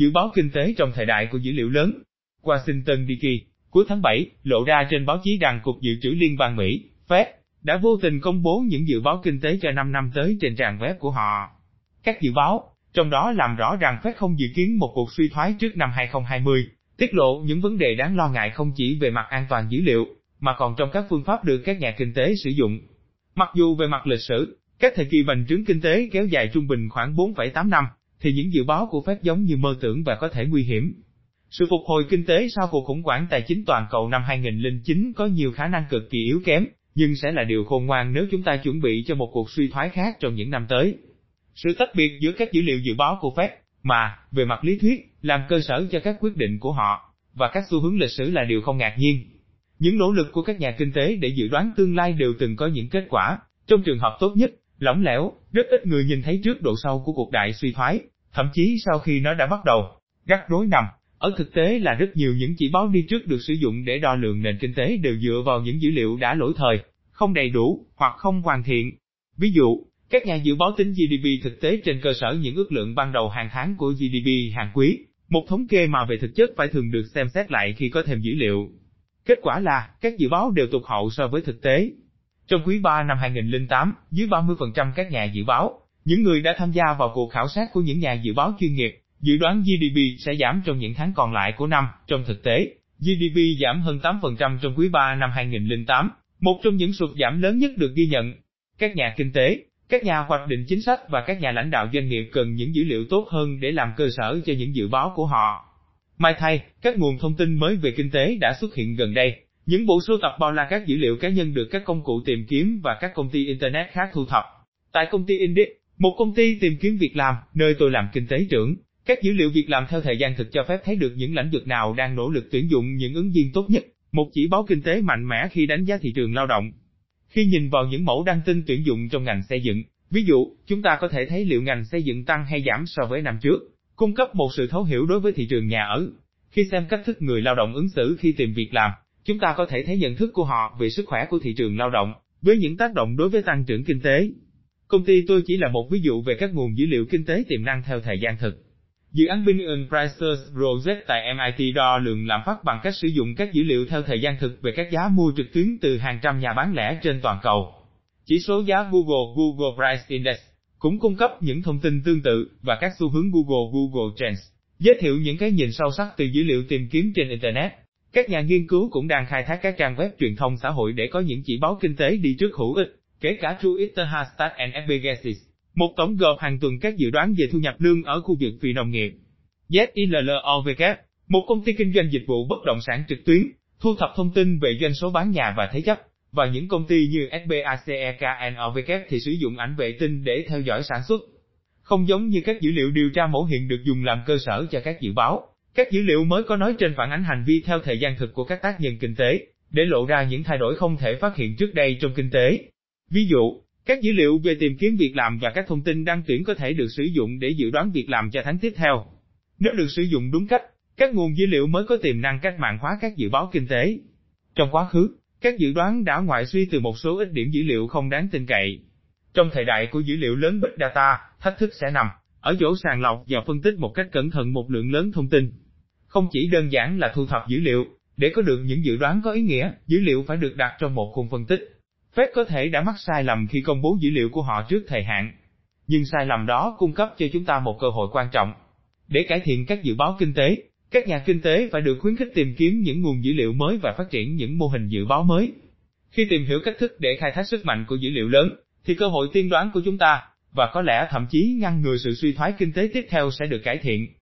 Dự báo kinh tế trong thời đại của dữ liệu lớn. Washington DC, cuối tháng 7, lộ ra trên báo chí rằng Cục Dự trữ Liên bang Mỹ, Fed, đã vô tình công bố những dự báo kinh tế cho 5 năm tới trên trang web của họ. Các dự báo, trong đó làm rõ rằng Fed không dự kiến một cuộc suy thoái trước năm 2020, tiết lộ những vấn đề đáng lo ngại không chỉ về mặt an toàn dữ liệu, mà còn trong các phương pháp được các nhà kinh tế sử dụng. Mặc dù về mặt lịch sử, các thời kỳ bành trướng kinh tế kéo dài trung bình khoảng 4,8 năm, thì những dự báo của Fed giống như mơ tưởng và có thể nguy hiểm. Sự phục hồi kinh tế sau cuộc khủng hoảng tài chính toàn cầu năm 2009 có nhiều khả năng cực kỳ yếu kém, nhưng sẽ là điều khôn ngoan nếu chúng ta chuẩn bị cho một cuộc suy thoái khác trong những năm tới. Sự tách biệt giữa các dữ liệu dự báo của Fed, mà, về mặt lý thuyết, làm cơ sở cho các quyết định của họ, và các xu hướng lịch sử là điều không ngạc nhiên. Những nỗ lực của các nhà kinh tế để dự đoán tương lai đều từng có những kết quả, trong trường hợp tốt nhất, lỏng lẻo, rất ít người nhìn thấy trước độ sâu của cuộc đại suy thoái, thậm chí sau khi nó đã bắt đầu. Rắc rối nằm, ở thực tế là rất nhiều những chỉ báo đi trước được sử dụng để đo lường nền kinh tế đều dựa vào những dữ liệu đã lỗi thời, không đầy đủ, hoặc không hoàn thiện. Ví dụ, các nhà dự báo tính GDP thực tế trên cơ sở những ước lượng ban đầu hàng tháng của GDP hàng quý, một thống kê mà về thực chất phải thường được xem xét lại khi có thêm dữ liệu. Kết quả là, các dự báo đều tụt hậu so với thực tế. Trong quý 3 năm 2008, dưới 30% các nhà dự báo, những người đã tham gia vào cuộc khảo sát của những nhà dự báo chuyên nghiệp, dự đoán GDP sẽ giảm trong những tháng còn lại của năm. Trong thực tế, GDP giảm hơn 8% trong quý 3 năm 2008, một trong những sụt giảm lớn nhất được ghi nhận. Các nhà kinh tế, các nhà hoạch định chính sách và các nhà lãnh đạo doanh nghiệp cần những dữ liệu tốt hơn để làm cơ sở cho những dự báo của họ. Mai thay, các nguồn thông tin mới về kinh tế đã xuất hiện gần đây. Những bộ sưu tập bao la các dữ liệu cá nhân được các công cụ tìm kiếm và các công ty Internet khác thu thập. Tại công ty Indeed, một công ty tìm kiếm việc làm, nơi tôi làm kinh tế trưởng, các dữ liệu việc làm theo thời gian thực cho phép thấy được những lĩnh vực nào đang nỗ lực tuyển dụng những ứng viên tốt nhất, một chỉ báo kinh tế mạnh mẽ khi đánh giá thị trường lao động. Khi nhìn vào những mẫu đăng tin tuyển dụng trong ngành xây dựng, ví dụ, chúng ta có thể thấy liệu ngành xây dựng tăng hay giảm so với năm trước, cung cấp một sự thấu hiểu đối với thị trường nhà ở. Khi xem cách thức người lao động ứng xử khi tìm việc làm, chúng ta có thể thấy nhận thức của họ về sức khỏe của thị trường lao động, với những tác động đối với tăng trưởng kinh tế. Công ty tôi chỉ là một ví dụ về các nguồn dữ liệu kinh tế tiềm năng theo thời gian thực. Dự án Binnion Prices Project tại MIT đo lường lạm phát bằng cách sử dụng các dữ liệu theo thời gian thực về các giá mua trực tuyến từ hàng trăm nhà bán lẻ trên toàn cầu. Chỉ số giá Google Google Price Index cũng cung cấp những thông tin tương tự và các xu hướng Google Google Trends, giới thiệu những cái nhìn sâu sắc từ dữ liệu tìm kiếm trên Internet. Các nhà nghiên cứu cũng đang khai thác các trang web truyền thông xã hội để có những chỉ báo kinh tế đi trước hữu ích, kể cả Twitter Hashtag and FBGases. Một tổng gộp hàng tuần các dự đoán về thu nhập lương ở khu vực phi nông nghiệp. ZILLOVK, một công ty kinh doanh dịch vụ bất động sản trực tuyến, thu thập thông tin về doanh số bán nhà và thế chấp, và những công ty như SBACEKNOVK thì sử dụng ảnh vệ tinh để theo dõi sản xuất. Không giống như các dữ liệu điều tra mẫu hiện được dùng làm cơ sở cho các dự báo, các dữ liệu mới có nói trên phản ánh hành vi theo thời gian thực của các tác nhân kinh tế, để lộ ra những thay đổi không thể phát hiện trước đây trong kinh tế. Ví dụ, các dữ liệu về tìm kiếm việc làm và các thông tin đăng tuyển có thể được sử dụng để dự đoán việc làm cho tháng tiếp theo. Nếu được sử dụng đúng cách, các nguồn dữ liệu mới có tiềm năng cách mạng hóa các dự báo kinh tế. Trong quá khứ, các dự đoán đã ngoại suy từ một số ít điểm dữ liệu không đáng tin cậy. Trong thời đại của dữ liệu lớn Big Data, thách thức sẽ nằm ở chỗ sàng lọc và phân tích một cách cẩn thận một lượng lớn thông tin. Không chỉ đơn giản là thu thập dữ liệu, để có được những dự đoán có ý nghĩa, dữ liệu phải được đặt trong một khung phân tích. Fed có thể đã mắc sai lầm khi công bố dữ liệu của họ trước thời hạn. Nhưng sai lầm đó cung cấp cho chúng ta một cơ hội quan trọng. Để cải thiện các dự báo kinh tế, các nhà kinh tế phải được khuyến khích tìm kiếm những nguồn dữ liệu mới và phát triển những mô hình dự báo mới. Khi tìm hiểu cách thức để khai thác sức mạnh của dữ liệu lớn, thì cơ hội tiên đoán của chúng ta, và có lẽ thậm chí ngăn ngừa sự suy thoái kinh tế tiếp theo sẽ được cải thiện.